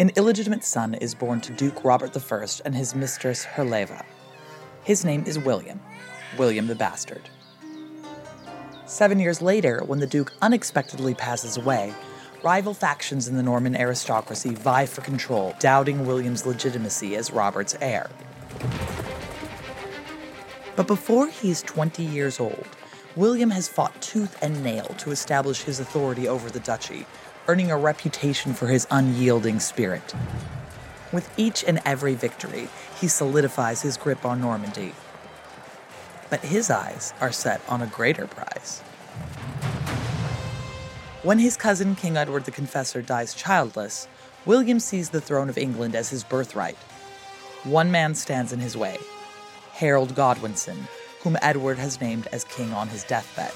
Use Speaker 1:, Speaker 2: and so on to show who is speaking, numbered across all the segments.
Speaker 1: An illegitimate son is born to Duke Robert I and his mistress Herleva. His name is William, William the Bastard. Seven years later, when the Duke unexpectedly passes away, rival factions in the Norman aristocracy vie for control, doubting William's legitimacy as Robert's heir. But before he's 20 years old, William has fought tooth and nail to establish his authority over the duchy, earning a reputation for his unyielding spirit. With each and every victory, he solidifies his grip on Normandy. But his eyes are set on a greater prize. When his cousin, King Edward the Confessor, dies childless, William sees the throne of England as his birthright. One man stands in his way Harold Godwinson, whom Edward has named as king on his deathbed.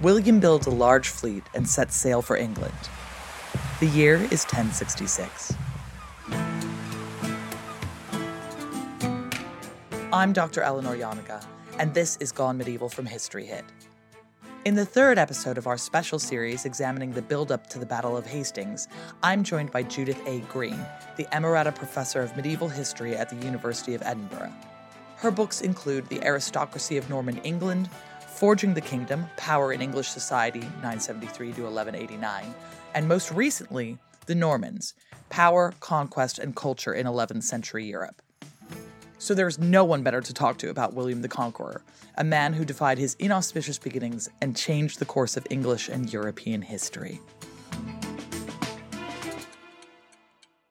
Speaker 1: William builds a large fleet and sets sail for England. The year is 1066. I'm Dr. Eleanor Janega, and this is Gone Medieval from History Hit. In the third episode of our special series examining the build-up to the Battle of Hastings, I'm joined by Judith A. Green, the Emerita Professor of Medieval History at the University of Edinburgh. Her books include The Aristocracy of Norman England, Forging the Kingdom Power in English Society, 973 to 1189, and most recently, The Normans Power, Conquest, and Culture in 11th Century Europe. So there's no one better to talk to about William the Conqueror, a man who defied his inauspicious beginnings and changed the course of English and European history.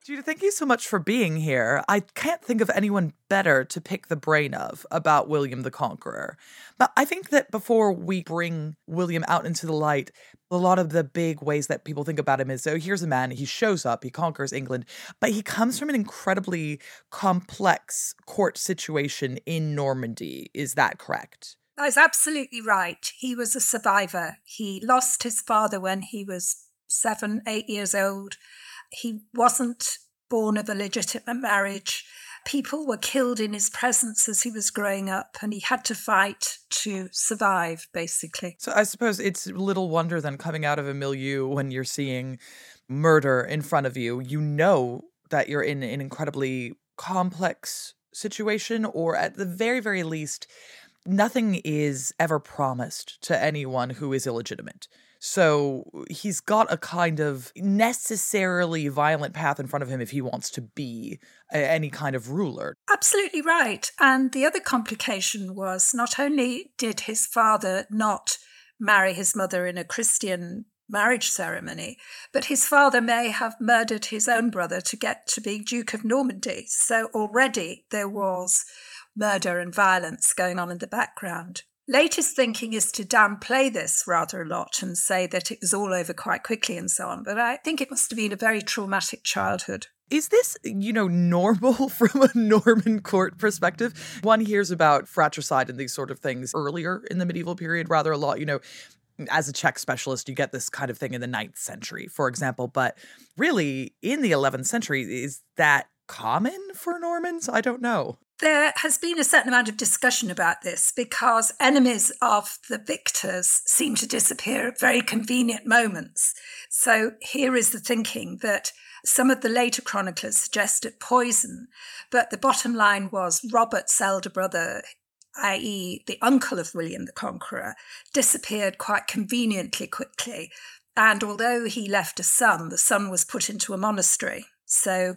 Speaker 1: Judith, thank you so much for being here. I can't think of anyone better to pick the brain of about William the Conqueror. But I think that before we bring William out into the light, a lot of the big ways that people think about him is so here's a man, he shows up, he conquers England, but he comes from an incredibly complex court situation in Normandy. Is that correct?
Speaker 2: That's absolutely right. He was a survivor. He lost his father when he was seven, eight years old he wasn't born of a legitimate marriage. People were killed in his presence as he was growing up, and he had to fight to survive, basically.
Speaker 1: So I suppose it's little wonder then coming out of a milieu when you're seeing murder in front of you, you know that you're in an incredibly complex situation, or at the very, very least, nothing is ever promised to anyone who is illegitimate. So he's got a kind of necessarily violent path in front of him if he wants to be a, any kind of ruler.
Speaker 2: Absolutely right. And the other complication was not only did his father not marry his mother in a Christian marriage ceremony, but his father may have murdered his own brother to get to be Duke of Normandy. So already there was murder and violence going on in the background. Latest thinking is to downplay this rather a lot and say that it was all over quite quickly and so on. But I think it must have been a very traumatic childhood.
Speaker 1: Is this, you know, normal from a Norman court perspective? One hears about fratricide and these sort of things earlier in the medieval period, rather a lot, you know. As a Czech specialist, you get this kind of thing in the ninth century, for example. But really, in the 11th century, is that common for Normans? I don't know.
Speaker 2: There has been a certain amount of discussion about this because enemies of the victors seem to disappear at very convenient moments. So here is the thinking that some of the later chroniclers suggested poison, but the bottom line was Robert's elder brother, i.e., the uncle of William the Conqueror, disappeared quite conveniently quickly And although he left a son, the son was put into a monastery. So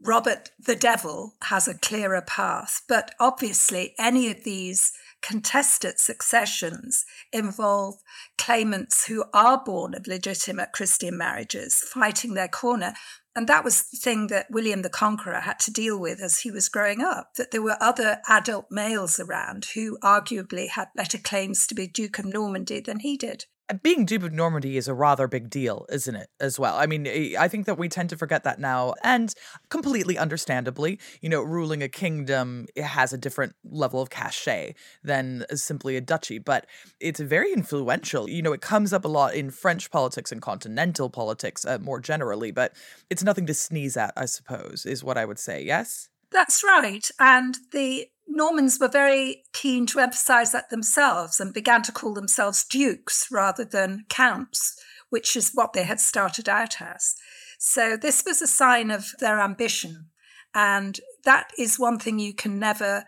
Speaker 2: Robert the Devil has a clearer path. But obviously, any of these contested successions involve claimants who are born of legitimate Christian marriages fighting their corner. And that was the thing that William the Conqueror had to deal with as he was growing up, that there were other adult males around who arguably had better claims to be Duke of Normandy than he did
Speaker 1: being Duke of Normandy is a rather big deal, isn't it, as well? I mean, I think that we tend to forget that now, and completely understandably, you know, ruling a kingdom has a different level of cachet than simply a duchy, but it's very influential. You know, it comes up a lot in French politics and continental politics uh, more generally, but it's nothing to sneeze at, I suppose, is what I would say, yes?
Speaker 2: That's right. And the Normans were very keen to emphasize that themselves and began to call themselves dukes rather than counts, which is what they had started out as. So this was a sign of their ambition. And that is one thing you can never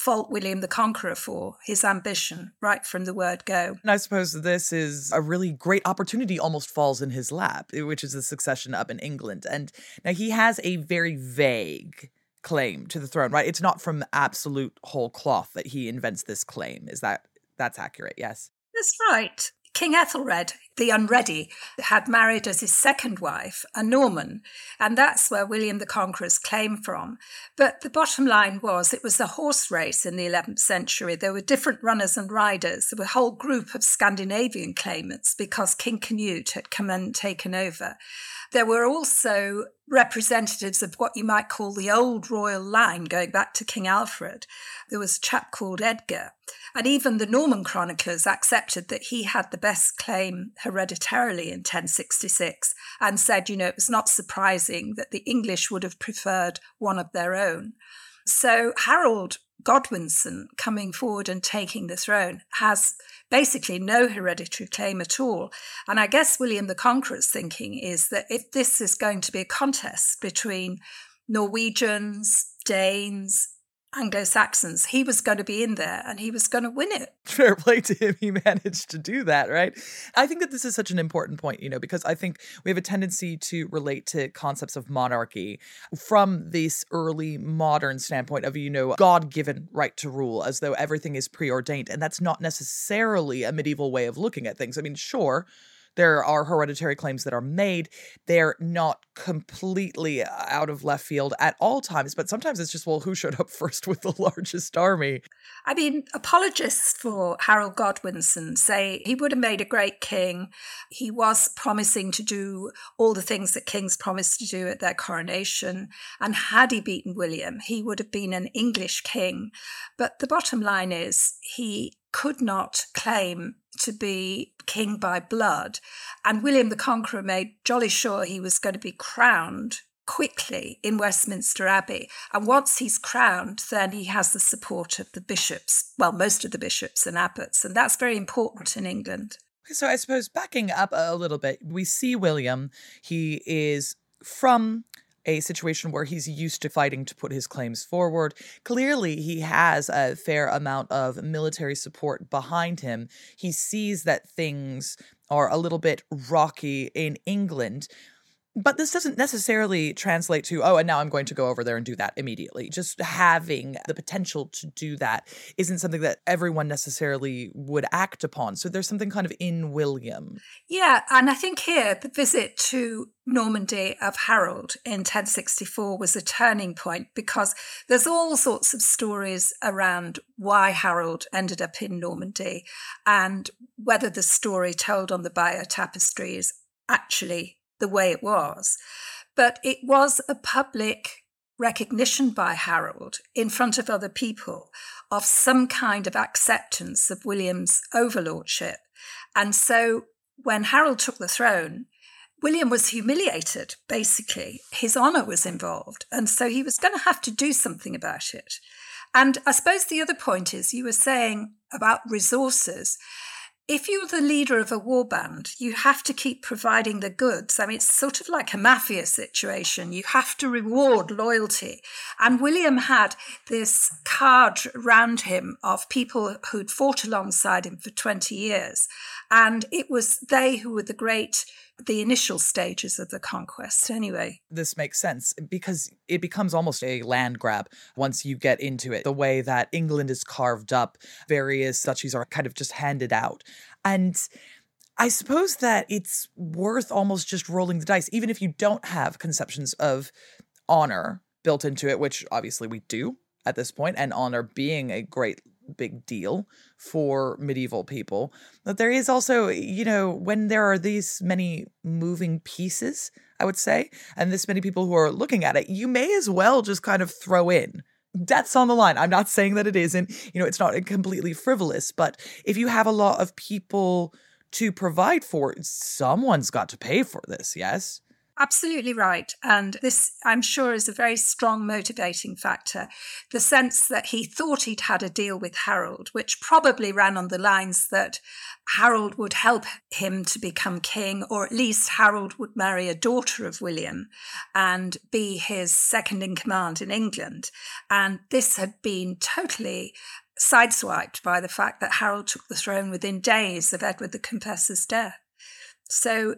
Speaker 2: fault William the Conqueror for his ambition right from the word go.
Speaker 1: And I suppose this is a really great opportunity almost falls in his lap, which is the succession up in England. And now he has a very vague claim to the throne, right? It's not from absolute whole cloth that he invents this claim. Is that that's accurate? Yes.
Speaker 2: That's right. King Ethelred, the Unready, had married as his second wife a Norman, and that's where William the Conqueror's claim from. But the bottom line was it was a horse race in the 11th century. There were different runners and riders. There were a whole group of Scandinavian claimants because King Canute had come and taken over. There were also representatives of what you might call the old royal line going back to King Alfred. There was a chap called Edgar. And even the Norman chroniclers accepted that he had the best claim hereditarily in 1066 and said, you know, it was not surprising that the English would have preferred one of their own. So Harold Godwinson coming forward and taking the throne has basically no hereditary claim at all. And I guess William the Conqueror's thinking is that if this is going to be a contest between Norwegians, Danes, Anglo Saxons, he was going to be in there and he was going to win it.
Speaker 1: Fair play to him. He managed to do that, right? I think that this is such an important point, you know, because I think we have a tendency to relate to concepts of monarchy from this early modern standpoint of, you know, God given right to rule as though everything is preordained. And that's not necessarily a medieval way of looking at things. I mean, sure there are hereditary claims that are made. They're not completely out of left field at all times, but sometimes it's just, well, who showed up first with the largest army?
Speaker 2: I mean, apologists for Harold Godwinson say he would have made a great king. He was promising to do all the things that kings promised to do at their coronation. And had he beaten William, he would have been an English king. But the bottom line is, he could not claim to be king by blood. And William the Conqueror made jolly sure he was going to be crowned quickly in Westminster Abbey. And once he's crowned, then he has the support of the bishops, well, most of the bishops and abbots. And that's very important in England.
Speaker 1: So I suppose backing up a little bit, we see William. He is from a situation where he's used to fighting to put his claims forward. Clearly, he has a fair amount of military support behind him. He sees that things are a little bit rocky in England. But this doesn't necessarily translate to, oh, and now I'm going to go over there and do that immediately. Just having the potential to do that isn't something that everyone necessarily would act upon. So there's something kind of in William.
Speaker 2: Yeah. And I think here the visit to Normandy of Harold in 1064 was a turning point because there's all sorts of stories around why Harold ended up in Normandy and whether the story told on the Bayeux tapestry is actually the way it was. But it was a public recognition by Harold in front of other people of some kind of acceptance of William's overlordship. And so when Harold took the throne, William was humiliated, basically. His honour was involved. And so he was going to have to do something about it. And I suppose the other point is you were saying about resources if you're the leader of a war band, you have to keep providing the goods. I mean, it's sort of like a mafia situation. You have to reward loyalty. And William had this card round him of people who'd fought alongside him for 20 years. And it was they who were the great the initial stages of the conquest anyway.
Speaker 1: This makes sense because it becomes almost a land grab once you get into it. The way that England is carved up, various duchies are kind of just handed out. And I suppose that it's worth almost just rolling the dice, even if you don't have conceptions of honor built into it, which obviously we do at this point, and honor being a great big deal for medieval people. But there is also, you know, when there are these many moving pieces, I would say, and this many people who are looking at it, you may as well just kind of throw in death's on the line. I'm not saying that it isn't, you know, it's not completely frivolous, but if you have a lot of people to provide for, someone's got to pay for this, yes?
Speaker 2: Absolutely right. And this, I'm sure, is a very strong motivating factor. The sense that he thought he'd had a deal with Harold, which probably ran on the lines that Harold would help him to become king, or at least Harold would marry a daughter of William and be his second in command in England. And this had been totally sideswiped by the fact that Harold took the throne within days of Edward the Confessor's death. So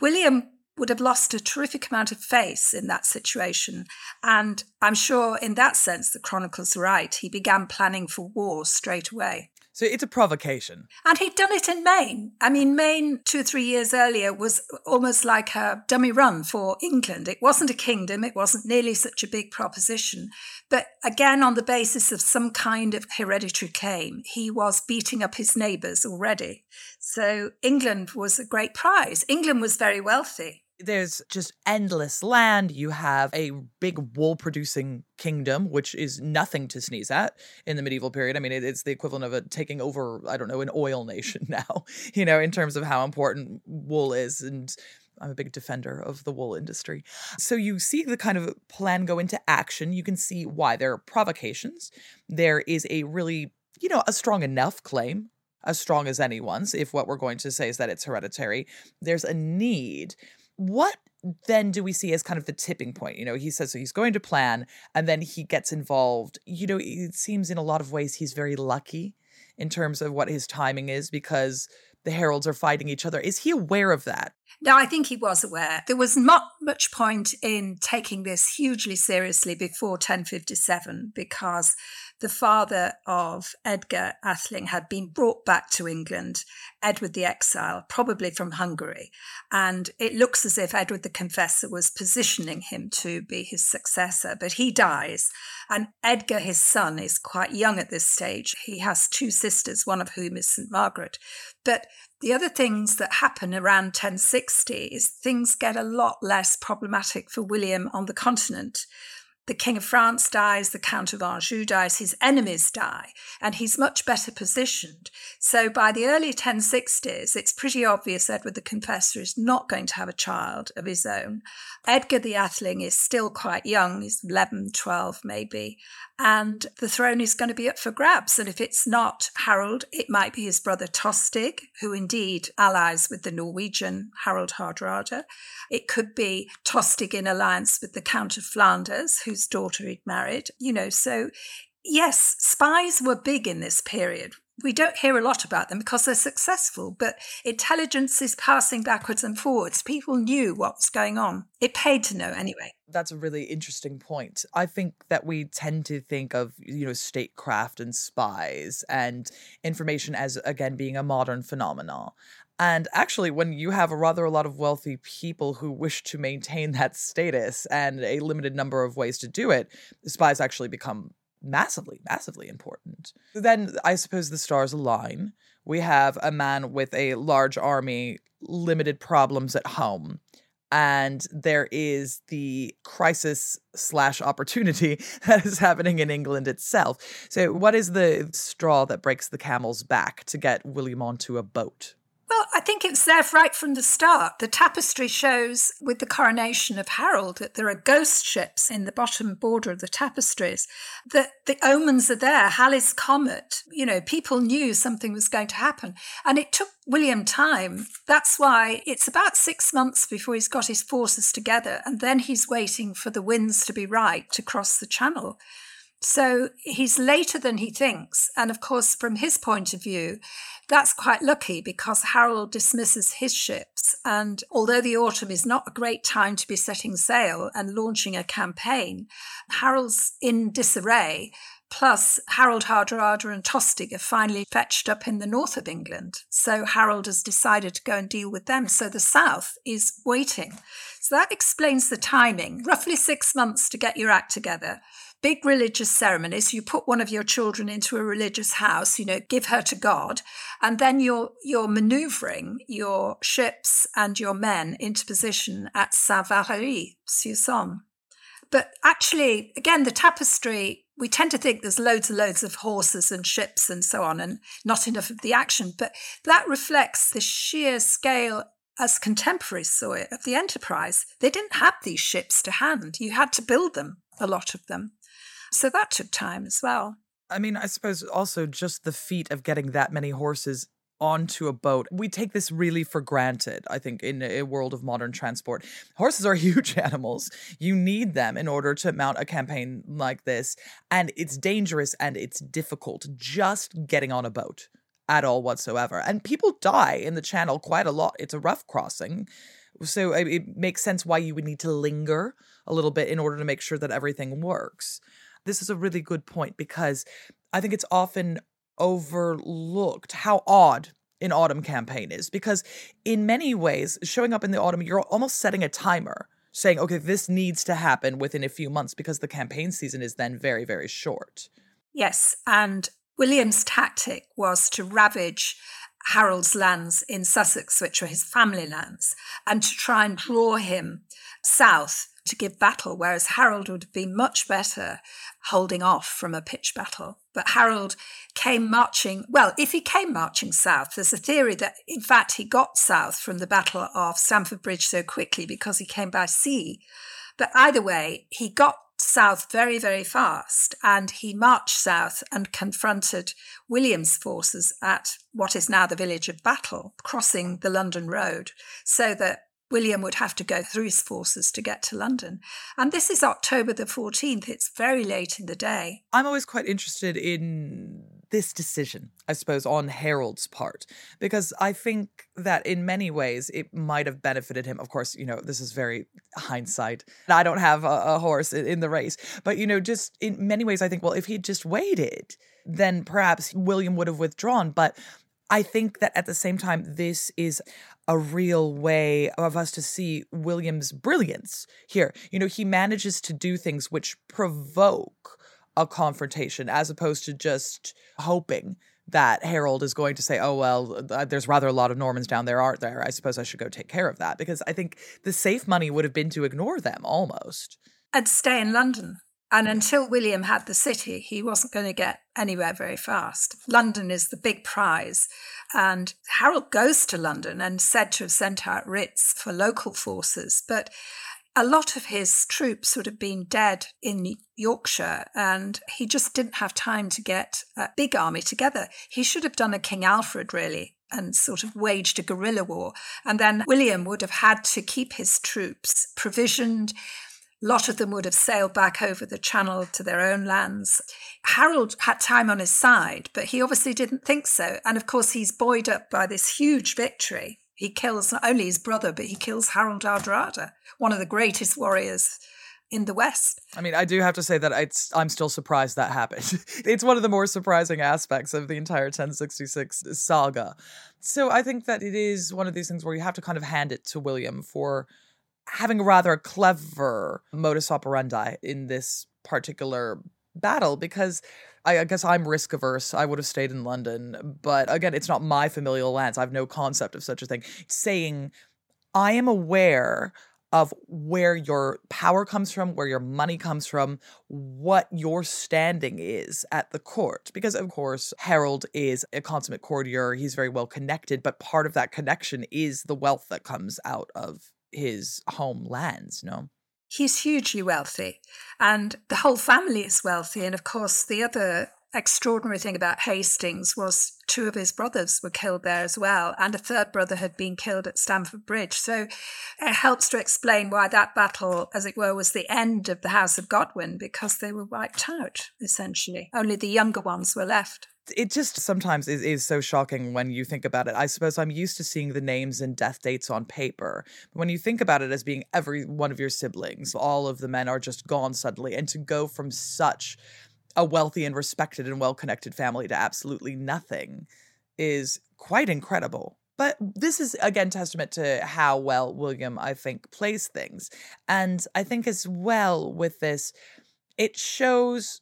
Speaker 2: William would have lost a terrific amount of face in that situation. And I'm sure, in that sense, the chronicle's are right. He began planning for war straight away.
Speaker 1: So it's a provocation.
Speaker 2: And he'd done it in Maine. I mean, Maine, two or three years earlier, was almost like a dummy run for England. It wasn't a kingdom, it wasn't nearly such a big proposition. But again, on the basis of some kind of hereditary claim, he was beating up his neighbours already. So England was a great prize. England was very wealthy
Speaker 1: there's just endless land. You have a big wool producing kingdom, which is nothing to sneeze at in the medieval period. I mean, it's the equivalent of a taking over, I don't know, an oil nation now, you know, in terms of how important wool is. And I'm a big defender of the wool industry. So you see the kind of plan go into action. You can see why there are provocations. There is a really, you know, a strong enough claim as strong as anyone's, if what we're going to say is that it's hereditary, there's a need what then do we see as kind of the tipping point? You know, he says so he's going to plan and then he gets involved. You know, it seems in a lot of ways he's very lucky in terms of what his timing is because the Harolds are fighting each other. Is he aware of that?
Speaker 2: No, I think he was aware. There was not much point in taking this hugely seriously before 1057 because the father of Edgar Atheling had been brought back to England, Edward the Exile, probably from Hungary. And it looks as if Edward the Confessor was positioning him to be his successor, but he dies. And Edgar, his son, is quite young at this stage. He has two sisters, one of whom is St. Margaret. But the other things that happen around 1060 is things get a lot less problematic for William on the continent the King of France dies, the Count of Anjou dies, his enemies die, and he's much better positioned. So by the early 1060s, it's pretty obvious Edward the Confessor is not going to have a child of his own. Edgar the Atheling is still quite young, he's 11, 12 maybe, and the throne is going to be up for grabs. And if it's not Harold, it might be his brother Tostig, who indeed allies with the Norwegian Harold Hardrada. It could be Tostig in alliance with the Count of Flanders, whose daughter he'd married. You know, so yes, spies were big in this period we don't hear a lot about them because they're successful, but intelligence is passing backwards and forwards. People knew what was going on. It paid to know anyway.
Speaker 1: That's a really interesting point. I think that we tend to think of, you know, statecraft and spies and information as, again, being a modern phenomenon. And actually, when you have a rather a lot of wealthy people who wish to maintain that status and a limited number of ways to do it, spies actually become massively, massively important. Then I suppose the stars align. We have a man with a large army, limited problems at home. And there is the crisis slash opportunity that is happening in England itself. So, what is the straw that breaks the camel's back to get William onto a boat?
Speaker 2: Well, I think it's there right from the start. The tapestry shows with the coronation of Harold that there are ghost ships in the bottom border of the tapestries, that the omens are there, Halley's Comet. You know, people knew something was going to happen. And it took William time. That's why it's about six months before he's got his forces together. And then he's waiting for the winds to be right to cross the channel. So he's later than he thinks. And of course, from his point of view, that's quite lucky because Harold dismisses his ships. And although the autumn is not a great time to be setting sail and launching a campaign, Harold's in disarray. Plus, Harold Hardrada and Tostig are finally fetched up in the north of England. So Harold has decided to go and deal with them. So the south is waiting. So that explains the timing. Roughly six months to get your act together big religious ceremonies. You put one of your children into a religious house, you know, give her to God, and then you're you're maneuvering your ships and your men into position at Saint-Valery, sur But actually, again, the tapestry, we tend to think there's loads and loads of horses and ships and so on, and not enough of the action. But that reflects the sheer scale as contemporaries saw it of the enterprise. They didn't have these ships to hand. You had to build them, a lot of them. So that took time as well.
Speaker 1: I mean, I suppose also just the feat of getting that many horses onto a boat. We take this really for granted, I think, in a world of modern transport. Horses are huge animals. You need them in order to mount a campaign like this. And it's dangerous and it's difficult just getting on a boat at all whatsoever. And people die in the channel quite a lot. It's a rough crossing. So it makes sense why you would need to linger a little bit in order to make sure that everything works. This is a really good point because I think it's often overlooked how odd an autumn campaign is because in many ways showing up in the autumn you're almost setting a timer saying okay this needs to happen within a few months because the campaign season is then very very short
Speaker 2: yes and william's tactic was to ravage harold's lands in sussex which were his family lands and to try and draw him south to give battle, whereas Harold would have been much better holding off from a pitch battle. But Harold came marching, well, if he came marching south, there's a theory that in fact he got south from the Battle of Stamford Bridge so quickly because he came by sea. But either way, he got south very, very fast and he marched south and confronted William's forces at what is now the village of Battle, crossing the London Road, so that William would have to go through his forces to get to London. And this is October the 14th. It's very late in the day.
Speaker 1: I'm always quite interested in this decision, I suppose, on Harold's part, because I think that in many ways it might have benefited him. Of course, you know, this is very hindsight. I don't have a, a horse in the race, but, you know, just in many ways, I think, well, if he'd just waited, then perhaps William would have withdrawn. But I think that at the same time, this is a real way of us to see William's brilliance here. You know, he manages to do things which provoke a confrontation as opposed to just hoping that Harold is going to say, oh, well, there's rather a lot of Normans down there, aren't there? I suppose I should go take care of that. Because I think the safe money would have been to ignore them almost.
Speaker 2: And stay in London. And until William had the city, he wasn't going to get anywhere very fast. London is the big prize. And Harold goes to London and said to have sent out writs for local forces. But a lot of his troops would have been dead in Yorkshire, and he just didn't have time to get a big army together. He should have done a King Alfred, really, and sort of waged a guerrilla war. And then William would have had to keep his troops provisioned a lot of them would have sailed back over the channel to their own lands. Harold had time on his side, but he obviously didn't think so. And of course, he's buoyed up by this huge victory. He kills not only his brother, but he kills Harold Hardrada, one of the greatest warriors in the West.
Speaker 1: I mean, I do have to say that I'm still surprised that happened. it's one of the more surprising aspects of the entire 1066 saga. So I think that it is one of these things where you have to kind of hand it to William for having a rather clever modus operandi in this particular battle because I, guess I'm risk averse. I would have stayed in London. But again, it's not my familial lands. I have no concept of such a thing. Saying, I am aware of where your power comes from, where your money comes from, what your standing is at the court. Because, of course, Harold is a consummate courtier. He's very well connected, but part of that connection is the wealth that comes out of his homelands, no?
Speaker 2: He's hugely wealthy, and the whole family is wealthy. And of course, the other extraordinary thing about Hastings was two of his brothers were killed there as well, and a third brother had been killed at Stamford Bridge. So it helps to explain why that battle, as it were, was the end of the House of Godwin because they were wiped out, essentially. Only the younger ones were left
Speaker 1: it just sometimes is, is so shocking when you think about it. I suppose I'm used to seeing the names and death dates on paper. But when you think about it as being every one of your siblings, all of the men are just gone suddenly. And to go from such a wealthy and respected and well connected family to absolutely nothing is quite incredible. But this is again testament to how well William, I think, plays things. And I think as well with this, it shows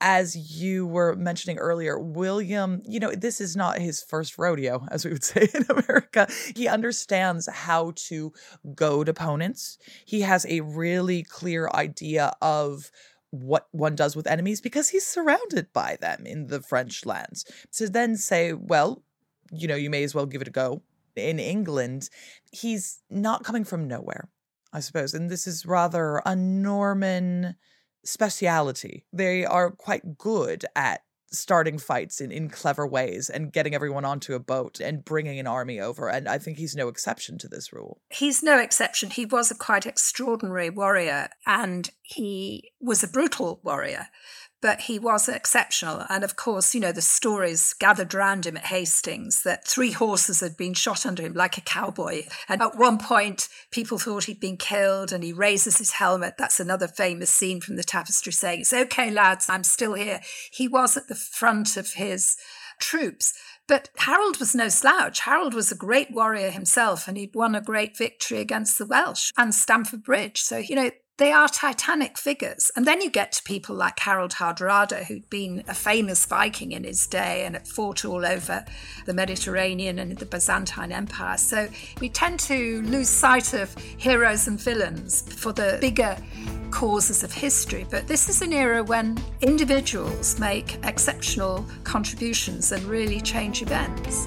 Speaker 1: as you were mentioning earlier, William, you know, this is not his first rodeo, as we would say in America. He understands how to goad opponents. He has a really clear idea of what one does with enemies because he's surrounded by them in the French lands. To then say, well, you know, you may as well give it a go. In England, he's not coming from nowhere, I suppose. And this is rather a Norman speciality. They are quite good at starting fights in, in clever ways and getting everyone onto a boat and bringing an army over. And I think he's no exception to this rule.
Speaker 2: He's no exception. He was a quite extraordinary warrior and he was a brutal warrior but he was exceptional. And of course, you know, the stories gathered around him at Hastings that three horses had been shot under him like a cowboy. And at one point, people thought he'd been killed and he raises his helmet. That's another famous scene from the tapestry saying, It's okay, lads, I'm still here. He was at the front of his troops. But Harold was no slouch. Harold was a great warrior himself, and he'd won a great victory against the Welsh and Stamford Bridge. So, you know, they are titanic figures. And then you get to people like Harold Hardrada, who'd been a famous Viking in his day and had fought all over the Mediterranean and the Byzantine Empire. So we tend to lose sight of heroes and villains for the bigger causes of history. But this is an era when individuals make exceptional contributions and really change events.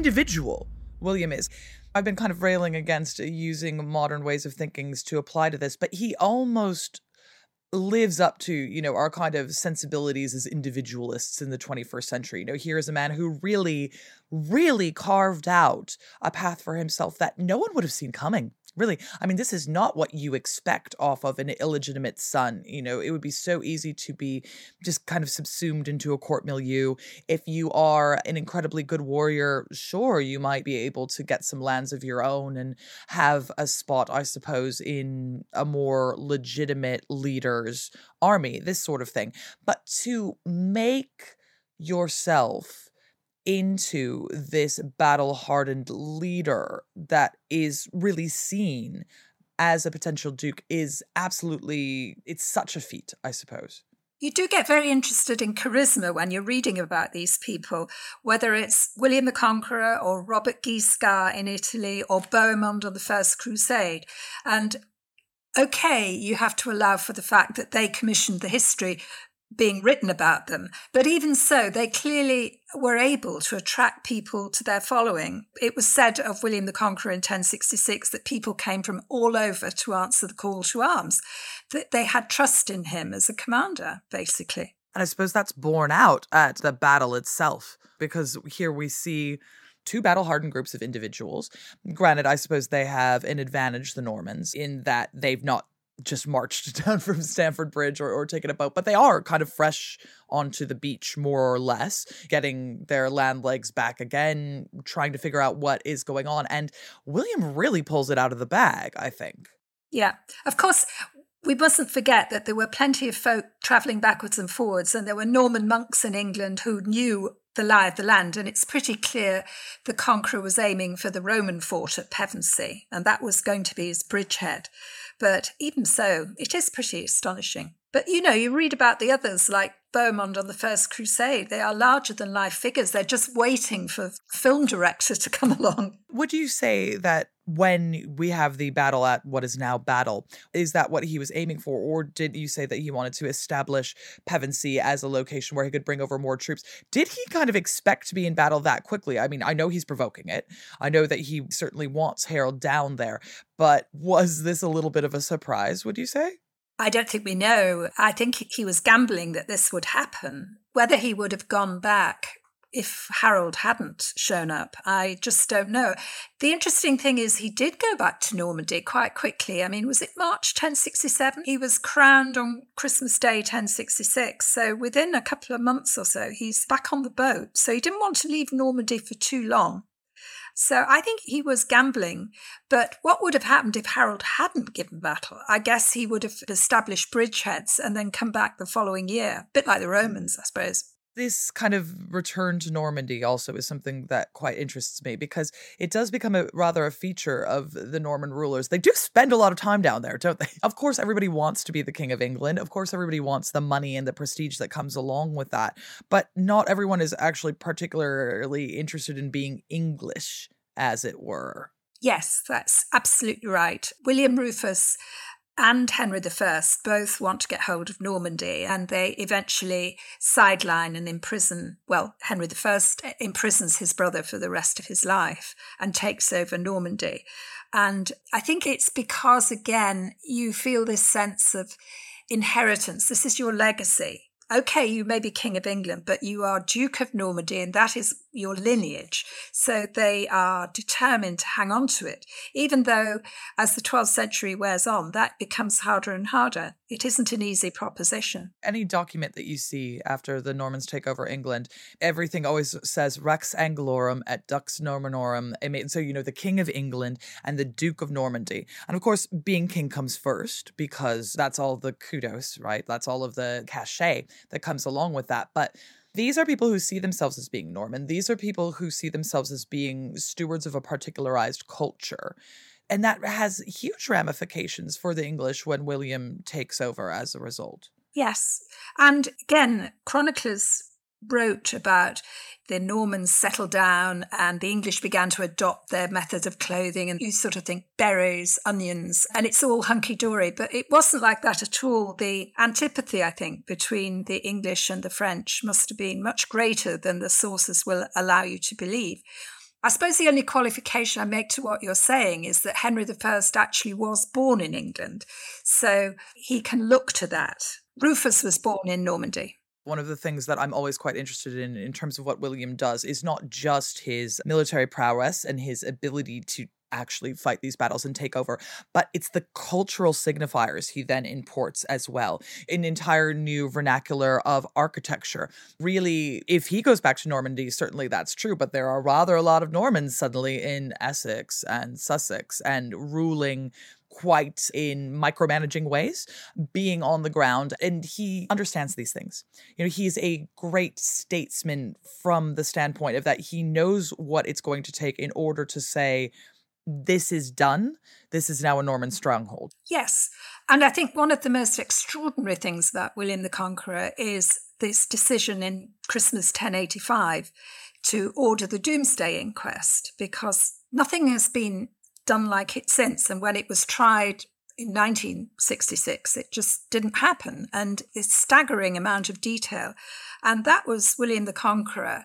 Speaker 1: Individual William is. I've been kind of railing against using modern ways of thinking to apply to this, but he almost lives up to you know our kind of sensibilities as individualists in the 21st century you know here is a man who really really carved out a path for himself that no one would have seen coming really i mean this is not what you expect off of an illegitimate son you know? It would be so easy to be just kind of subsumed into a court milieu. If you are an incredibly good warrior sure you might be able to get some lands of your own and have a spot i suppose in a more legitimate leader's army this sort of thing. But to make yourself into this battle hardened leader that is really seen as a potential duke is absolutely it's such a feat i suppose
Speaker 2: You do get very interested in charisma when you're reading about these people, whether it's William the Conqueror or Robert Guiscard in Italy or Bohemond on the First Crusade. And okay, you have to allow for the fact that they commissioned the history being written about them. But even so, they clearly were able to attract people to their following. It was said of William the Conqueror in 1066 that people came from all over to answer the call to arms, that they had trust in him as a commander, basically.
Speaker 1: And I suppose that's borne out at the battle itself, because here we see two battle hardened groups of individuals. Granted, I suppose they have an advantage, the Normans, in that they've not just marched down from Stamford Bridge or, or taken a boat, but they are kind of fresh onto the beach, more or less, getting their land legs back again, trying to figure out what is going on. And William really pulls it out of the bag, I think.
Speaker 2: Yeah. Of course, we mustn't forget that there were plenty of folk travelling backwards and forwards, and there were Norman monks in England who knew the lie of the land. And it's pretty clear the conqueror was aiming for the Roman fort at Pevensey, and that was going to be his bridgehead. But even so, it is pretty astonishing. But you know, you read about the others like Bohemond on the First Crusade. They are larger than life figures. They're just waiting for film director to come along.
Speaker 1: Would you say that when we have the battle at what is now Battle, is that what he was aiming for? Or did you say that he wanted to establish Pevensey as a location where he could bring over more troops? Did he kind of expect to be in battle that quickly? I mean, I know he's provoking it. I know that he certainly wants Harold down there, but was this a little bit of a surprise, would you say?
Speaker 2: I don't think we know. I think he was gambling that this would happen. Whether he would have gone back if Harold hadn't shown up, I just don't know. The interesting thing is, he did go back to Normandy quite quickly. I mean, was it March 1067? He was crowned on Christmas Day 1066. So within a couple of months or so, he's back on the boat. So he didn't want to leave Normandy for too long. So I think he was gambling. But what would have happened if Harold hadn't given battle? I guess he would have established bridgeheads and then come back the following year, a bit like the hmm. Romans, I suppose
Speaker 1: this kind of return to Normandy also is something that quite interests me because it does become a rather a feature of the Norman rulers. They do spend a lot of time down there, don't they? Of course, everybody wants to be the king of England. Of course, everybody wants the money and the prestige that comes along with that. But not everyone is actually particularly interested in being English, as it were.
Speaker 2: Yes, that's absolutely right. William Rufus and Henry I both want to get hold of Normandy, and they eventually sideline and imprison. Well, Henry I imprisons his brother for the rest of his life and takes over Normandy. And I think it's because, again, you feel this sense of inheritance. This is your legacy okay, you may be King of England, but you are Duke of Normandy, and that is your lineage. So they are determined to hang on to it, even though as the 12th century wears on, that becomes harder and harder. It isn't an easy proposition.
Speaker 1: Any document that you see after the Normans take over England, everything always says Rex Anglorum et Dux Normanorum. So, you know, the King of England and the Duke of Normandy. And of course, being king comes first because that's all the kudos, right? That's all of the cachet that comes along with that. But these are people who see themselves as being Norman. These are people who see themselves as being stewards of a particularized culture. And that has huge ramifications for the English when William takes over as a result.
Speaker 2: Yes. And again, chroniclers wrote about the Normans settled down and the English began to adopt their methods of clothing and you sort of think berries, onions, and it's all hunky dory. But it wasn't like that at all. The antipathy, I think, between the English and the French must have been much greater than the sources will allow you to believe. I suppose the only qualification I make to what you're saying is that Henry I actually was born in England. So he can look to that. Rufus was born in Normandy
Speaker 1: one of the things that I'm always quite interested in in terms of what William does is not just his military prowess and his ability to actually fight these battles and take over, but it's the cultural signifiers he then imports as well. An entire new vernacular of architecture. Really, if he goes back to Normandy, certainly that's true, but there are rather a lot of Normans suddenly in Essex and Sussex and ruling quite in micromanaging ways, being on the ground. And he understands these things. You know, he's a great statesman from the standpoint of that he knows what it's going to take in order to say, this is done. This is now a Norman stronghold.
Speaker 2: Yes. And I think one of the most extraordinary things about William the Conqueror is this decision in Christmas 1085 to order the Domesday Inquest, because nothing has been done like it since. And when it was tried in 1966, it just didn't happen. And this staggering amount of detail. And that was William the Conqueror.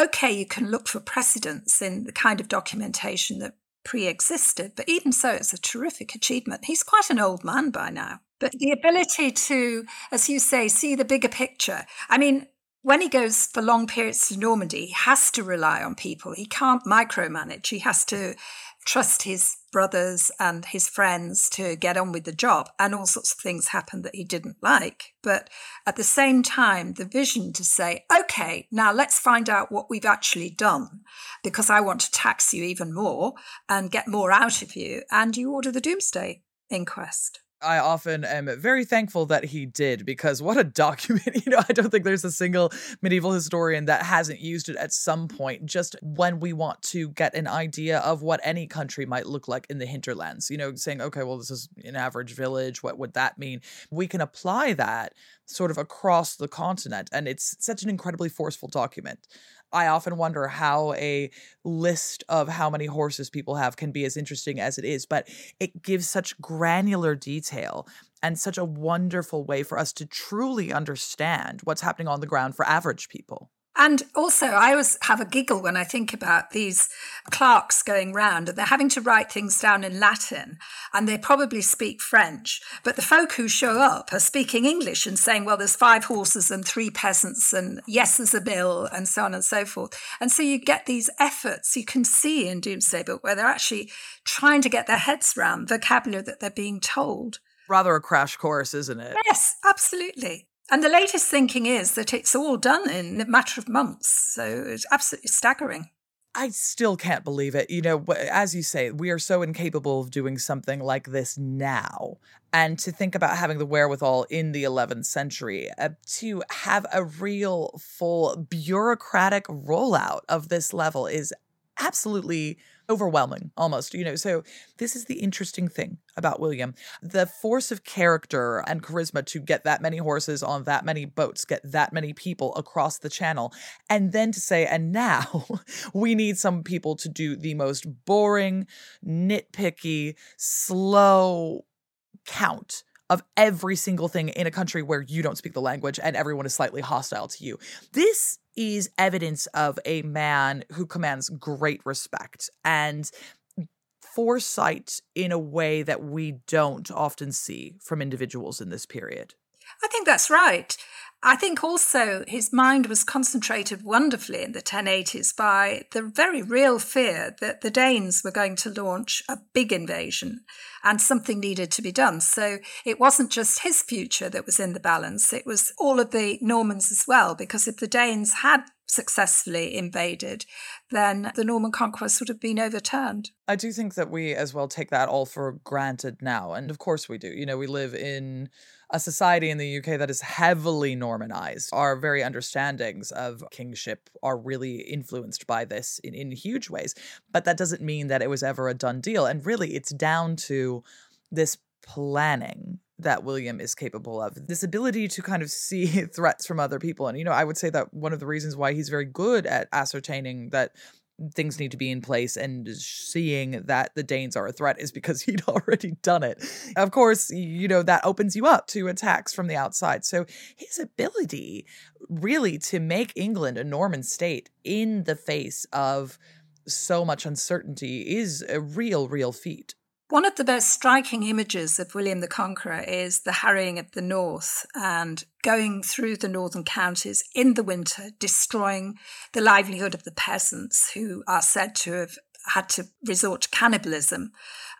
Speaker 2: Okay, you can look for precedents in the kind of documentation that pre existed, but even so, it's a terrific achievement. He's quite an old man by now. But the ability to, as you say, see the bigger picture. I mean, when he goes for long periods to Normandy, he has to rely on people. He can't micromanage. He has to trust his brothers and his friends to get on with the job. And all sorts of things happened that he didn't like. But at the same time, the vision to say, okay, now let's find out what we've actually done because I want to tax you even more and get more out of you. And you order the Domesday inquest.
Speaker 1: I often am very thankful that he did because what a document. You know, I don't think there's a single medieval historian that hasn't used it at some point, just when we want to get an idea of what any country might look like in the hinterlands. You know, saying, okay, well, this is an average village. What would that mean? We can apply that sort of across the continent. And it's such an incredibly forceful document. I often wonder how a list of how many horses people have can be as interesting as it is, but it gives such granular detail and such a wonderful way for us to truly understand what's happening on the ground for average people.
Speaker 2: And also, I always have a giggle when I think about these clerks going round and they're having to write things down in Latin and they probably speak French. But the folk who show up are speaking English and saying, well, there's five horses and three peasants and yes, there's a bill and so on and so forth. And so you get these efforts you can see in Domesday Book where they're actually trying to get their heads around vocabulary that they're being told.
Speaker 1: Rather a crash course, isn't it?
Speaker 2: Yes, absolutely. And the latest thinking is that it's all done in a matter of months. So it's absolutely staggering.
Speaker 1: I still can't believe it. You know, as you say, we are so incapable of doing something like this now. And to think about having the wherewithal in the 11th century uh, to have a real, full bureaucratic rollout of this level is absolutely overwhelming almost you know so this is the interesting thing about william the force of character and charisma to get that many horses on that many boats get that many people across the channel and then to say and now we need some people to do the most boring nitpicky slow count of every single thing in a country where you don't speak the language and everyone is slightly hostile to you. This is evidence of a man who commands great respect and foresight in a way that we don't often see from individuals in this period.
Speaker 2: I think that's right. I think also his mind was concentrated wonderfully in the 1080s by the very real fear that the Danes were going to launch a big invasion and something needed to be done. So it wasn't just his future that was in the balance, it was all of the Normans as well, because if the Danes had successfully invaded, then the Norman conquest would have been overturned.
Speaker 1: I do think that we as well take that all for granted now. And of course we do. You know, we live in a society in the UK that is heavily Normanized. Our very understandings of kingship are really influenced by this in, in huge ways. But that doesn't mean that it was ever a done deal. And really, it's down to this planning that William is capable of. This ability to kind of see threats from other people. And, you know, I would say that one of the reasons why he's very good at ascertaining that things need to be in place and seeing that the Danes are a threat is because he'd already done it. Of course, you know, that opens you up to attacks from the outside. So his ability really to make England a Norman state in the face of so much uncertainty is a real, real feat.
Speaker 2: One of the most striking images of William the Conqueror is the harrying of the north and going through the northern counties in the winter, destroying the livelihood of the peasants who are said to have had to resort to cannibalism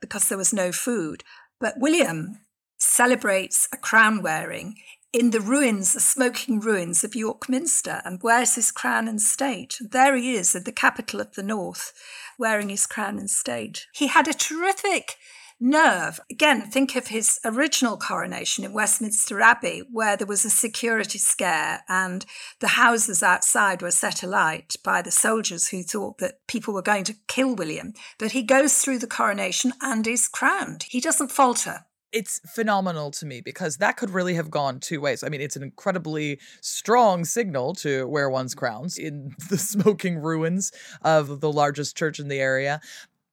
Speaker 2: because there was no food. But William celebrates a crown wearing in the ruins, the smoking ruins of York Minster, and wears his crown and state. There he is at the capital of the north wearing his crown and state. He had a terrific nerve. Again, think of his original coronation in Westminster Abbey, where there was a security scare and the houses outside were set alight by the soldiers who thought that people were going to kill William. But he goes through the coronation and is crowned. He doesn't falter.
Speaker 1: It's phenomenal to me because that could really have gone two ways. I mean, it's an incredibly strong signal to wear one's crowns in the smoking ruins of the largest church in the area.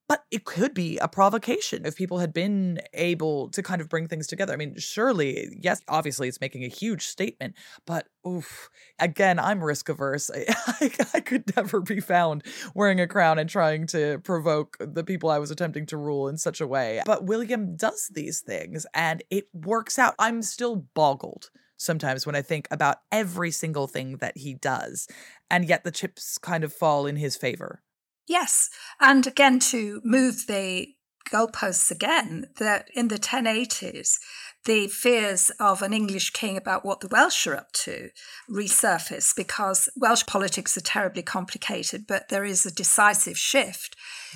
Speaker 1: But it could be a provocation if people had been able to kind of bring things together. I mean, surely, yes, obviously it's making a huge statement, but oof, again, I'm risk averse. I, I, I could never be found wearing a crown and trying to provoke the people I was attempting to rule in such a way. But William does these things and it works out. I'm still boggled sometimes when I think about every single thing that he does, and yet the chips kind of fall in his favor.
Speaker 2: Yes. And again, to move the goalposts again, that in the 1080s, the fears of an English king about what the Welsh are up to resurface because Welsh politics are terribly complicated, but there is a decisive shift.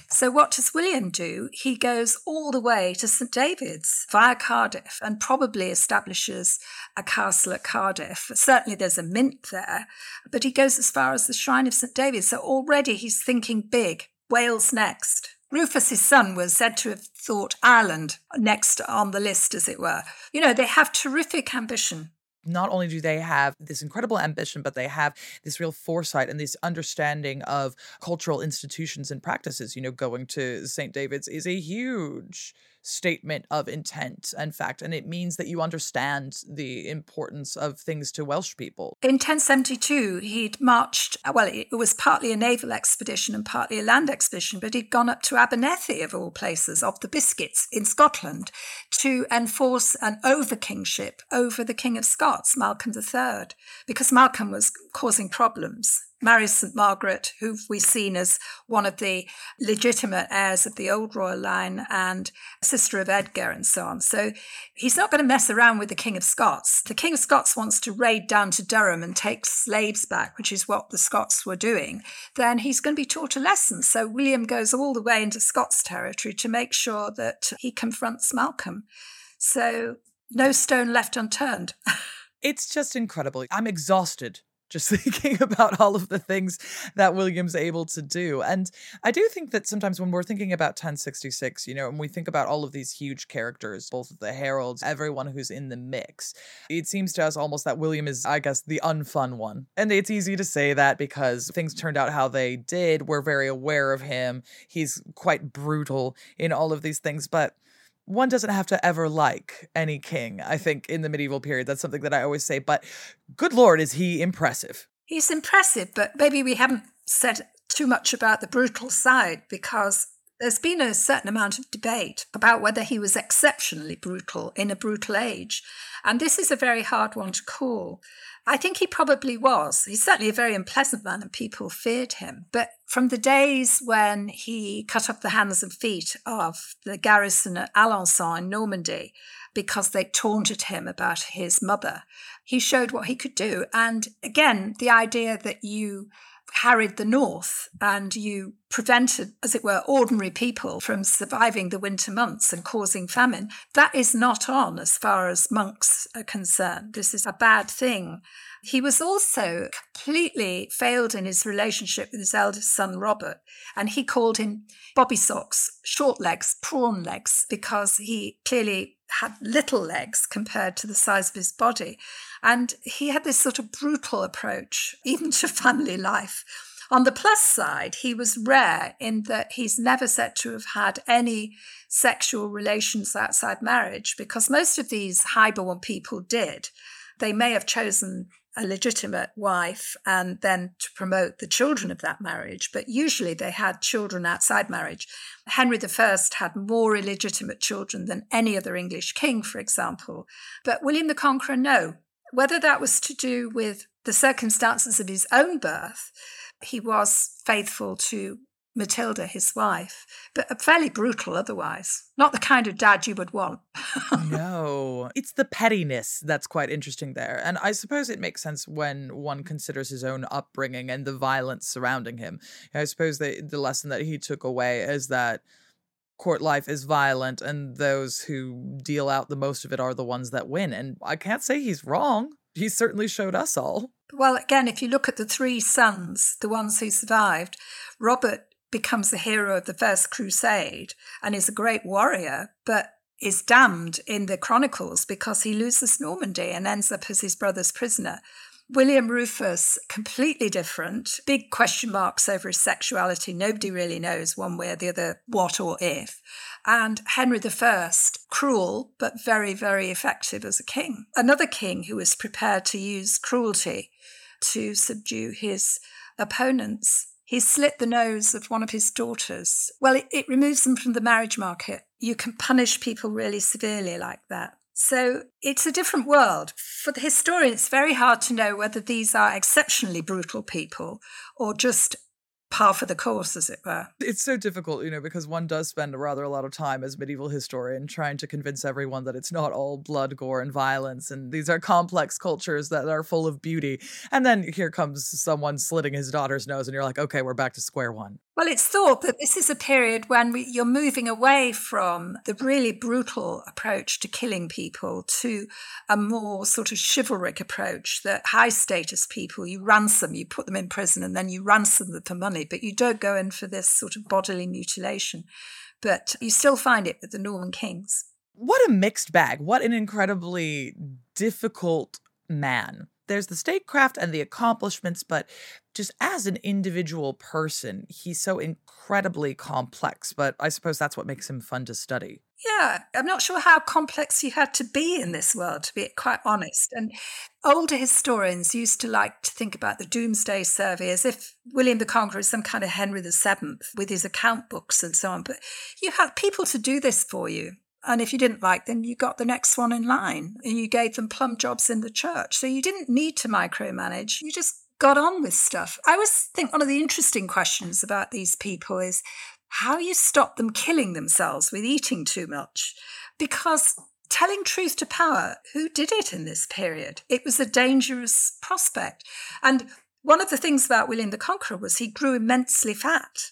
Speaker 2: So, what does William do? He goes all the way to St David's via Cardiff and probably establishes a castle at Cardiff. Certainly, there's a mint there, but he goes as far as the shrine of St David. So, already he's thinking big. Wales next. Rufus, his son, was said to have thought Ireland next on the list, as it were. You know, they have terrific ambition.
Speaker 1: Not only do they have this incredible ambition, but they have this real foresight and this understanding of cultural institutions and practices. You know, going to St. David's is a huge statement of intent and fact, and it means that you understand the importance of things to Welsh people.
Speaker 2: In 1072, he'd marched, uh, well, it was partly a naval expedition and partly a land expedition, but he'd gone up to Abernethy, of all places, off the Biscuits in Scotland, to enforce an over kingship over the King of Scots, Malcolm III, because Malcolm was causing problems marries St Margaret, who we've seen as one of the legitimate heirs of the old royal line and sister of Edgar and so on. So he's not going to mess around with the King of Scots. The King of Scots wants to raid down to Durham and take slaves back, which is what the Scots were doing. Then he's going to be taught a lesson. So William goes all the way into Scots territory to make sure that he confronts Malcolm. So no stone left unturned.
Speaker 1: it's just incredible. I'm exhausted just thinking about all of the things that William's able to do. And I do think that sometimes when we're thinking about 1066, you know, and we think about all of these huge characters, both the Harolds, everyone who's in the mix, it seems to us almost that William is, I guess, the unfun one. And it's easy to say that because things turned out how they did. We're very aware of him. He's quite brutal in all of these things. But one doesn't have to ever like any king, I think, in the medieval period. That's something that I always say. But good Lord, is he impressive?
Speaker 2: He's impressive, but maybe we haven't said too much about the brutal side because there's been a certain amount of debate about whether he was exceptionally brutal in a brutal age. And this is a very hard one to call. I think he probably was. He's certainly a very unpleasant man and people feared him. But from the days when he cut off the hands and feet of the garrison at Alençon in Normandy because they taunted him about his mother, he showed what he could do. And again, the idea that you harried the north and you prevented, as it were, ordinary people from surviving the winter months and causing famine, that is not on as far as monks are concerned. This is a bad thing. He was also completely failed in his relationship with his eldest son, Robert, and he called him Bobby Socks, short legs, prawn legs, because he clearly had little legs compared to the size of his body. And he had this sort of brutal approach, even to family life. On the plus side, he was rare in that he's never said to have had any sexual relations outside marriage, because most of these highborn people did. They may have chosen a legitimate wife and then to promote the children of that marriage. But usually they had children outside marriage. Henry I had more illegitimate children than any other English king, for example. But William the Conqueror, no. Whether that was to do with the circumstances of his own birth, he was faithful to Matilda, his wife, but fairly brutal otherwise. Not the kind of dad you would want.
Speaker 1: no, it's the pettiness that's quite interesting there. And I suppose it makes sense when one considers his own upbringing and the violence surrounding him. I suppose the, the lesson that he took away is that court life is violent and those who deal out the most of it are the ones that win. And I can't say he's wrong. He certainly showed us all.
Speaker 2: Well, again, if you look at the three sons, the ones who survived, Robert becomes the hero of the First Crusade and is a great warrior, but is damned in the Chronicles because he loses Normandy and ends up as his brother's prisoner. William Rufus, completely different, big question marks over his sexuality. Nobody really knows one way or the other what or if. And Henry I, cruel, but very, very effective as a king. Another king who was prepared to use cruelty to subdue his opponents. He slit the nose of one of his daughters. Well, it, it removes them from the marriage market. You can punish people really severely like that. So it's a different world. For the historian, it's very hard to know whether these are exceptionally brutal people or just par for the course, as it were.
Speaker 1: It's so difficult, you know, because one does spend a rather a lot of time as medieval historian trying to convince everyone that it's not all blood, gore, and violence, and these are complex cultures that are full of beauty. And then here comes someone slitting his daughter's nose, and you're like, okay, we're back to square one.
Speaker 2: Well, it's thought that this is a period when we, you're moving away from the really brutal approach to killing people to a more sort of chivalric approach that high status people, you ransom, you put them in prison, and then you ransom them for money, but you don't go in for this sort of bodily mutilation. But you still find it with the Norman kings.
Speaker 1: What a mixed bag. What an incredibly difficult man there's the statecraft and the accomplishments, but just as an individual person, he's so incredibly complex. But I suppose that's what makes him fun to study.
Speaker 2: Yeah, I'm not sure how complex you had to be in this world, to be quite honest. And older historians used to like to think about the Domesday Survey as if William the Conqueror is some kind of Henry VII with his account books and so on. But you had people to do this for you. And if you didn't like them, you got the next one in line and you gave them plum jobs in the church. So you didn't need to micromanage. You just got on with stuff. I always think one of the interesting questions about these people is how you stop them killing themselves with eating too much. Because telling truth to power, who did it in this period? It was a dangerous prospect. And one of the things about William the Conqueror was he grew immensely fat.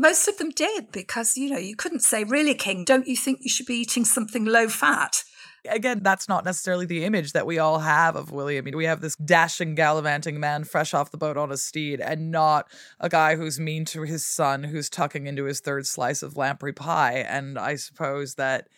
Speaker 2: Most of them did because, you know, you couldn't say, really, King, don't you think you should be eating something low fat?
Speaker 1: Again, that's not necessarily the image that we all have of William. I mean, we have this dashing, gallivanting man fresh off the boat on a steed, and not a guy who's mean to his son, who's tucking into his third slice of lamprey pie. And I suppose that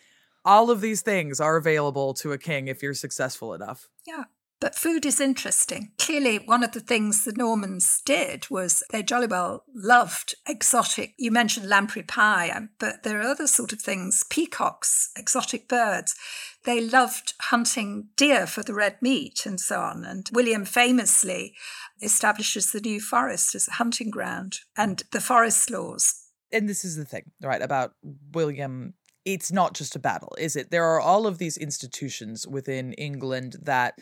Speaker 1: all of these things are available to a king if you're successful enough.
Speaker 2: Yeah. But food is interesting. Clearly, one of the things the Normans did was they jolly well loved exotic. You mentioned lamprey pie, um, but there are other sort of things peacocks, exotic birds. They loved hunting deer for the red meat and so on. And William famously establishes the New Forest as a hunting ground and the forest laws.
Speaker 1: And this is the thing, right, about William it's not just a battle, is it? There are all of these institutions within England that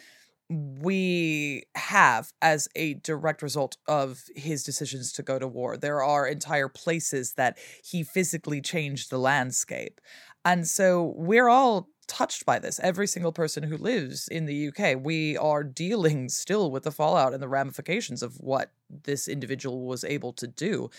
Speaker 1: we have as a direct result of his decisions to go to war. There are entire places that he physically changed the landscape. And so we're all touched by this. Every single person who lives in the UK, we are dealing still with the fallout and the ramifications of what this individual was able to do.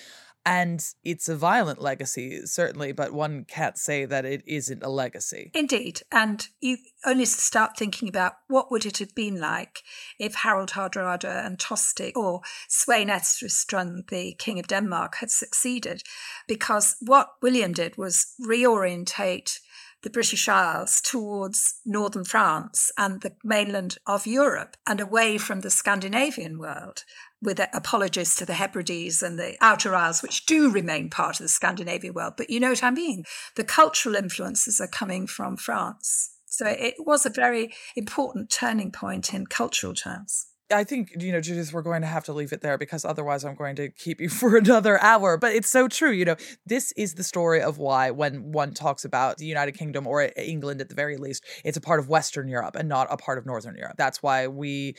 Speaker 1: And it's a violent legacy, certainly, but one can't say that it isn't a legacy.
Speaker 2: Indeed. And you only start thinking about what would it have been like if Harald Hardrada and Tostig or Sweyn Estrithson, the King of Denmark, had succeeded. Because what William did was reorientate the British Isles towards northern France and the mainland of Europe and away from the Scandinavian world with apologies to the Hebrides and the Outer Isles, which do remain part of the Scandinavian world. But you know what I mean? The cultural influences are coming from France. So it was a very important turning point in cultural terms.
Speaker 1: I think, you know, Judith, we're going to have to leave it there because otherwise I'm going to keep you for another hour. But it's so true. You know, this is the story of why, when one talks about the United Kingdom or eh, England at the very least, it's a part of Western Europe and not a part of Northern Europe. That's why we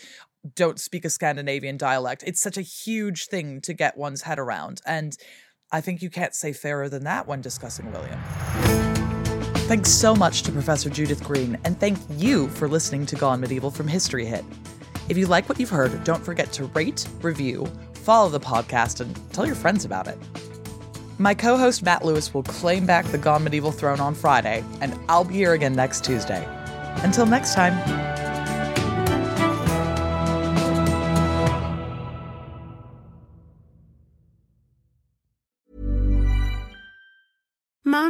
Speaker 1: don't speak a Scandinavian dialect. It's such a huge thing to get one's head around. And I think you can't say fairer than that when discussing William. Thanks so much to Professor Judith Green, and thank you for listening to Gone Medieval from History Hit. If you like what you've heard, don't forget to rate, review, follow the podcast, and tell your friends about it. My co host Matt Lewis will claim back the Gone Medieval throne on Friday, and I'll be here again next Tuesday. Until next time.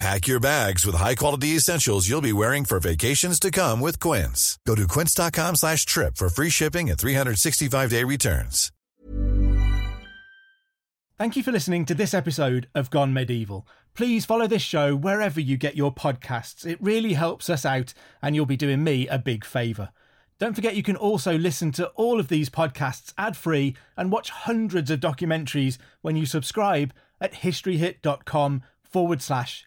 Speaker 3: Pack your bags with high-quality essentials you'll be wearing for vacations to come with Quince. Go to quince.com slash trip for free shipping and 365-day returns.
Speaker 4: Thank you for listening to this episode of Gone Medieval. Please follow this show wherever you get your podcasts. It really helps us out and you'll be doing me a big favour. Don't forget you can also listen to all of these podcasts ad-free and watch hundreds of documentaries when you subscribe at historyhit.com forward slash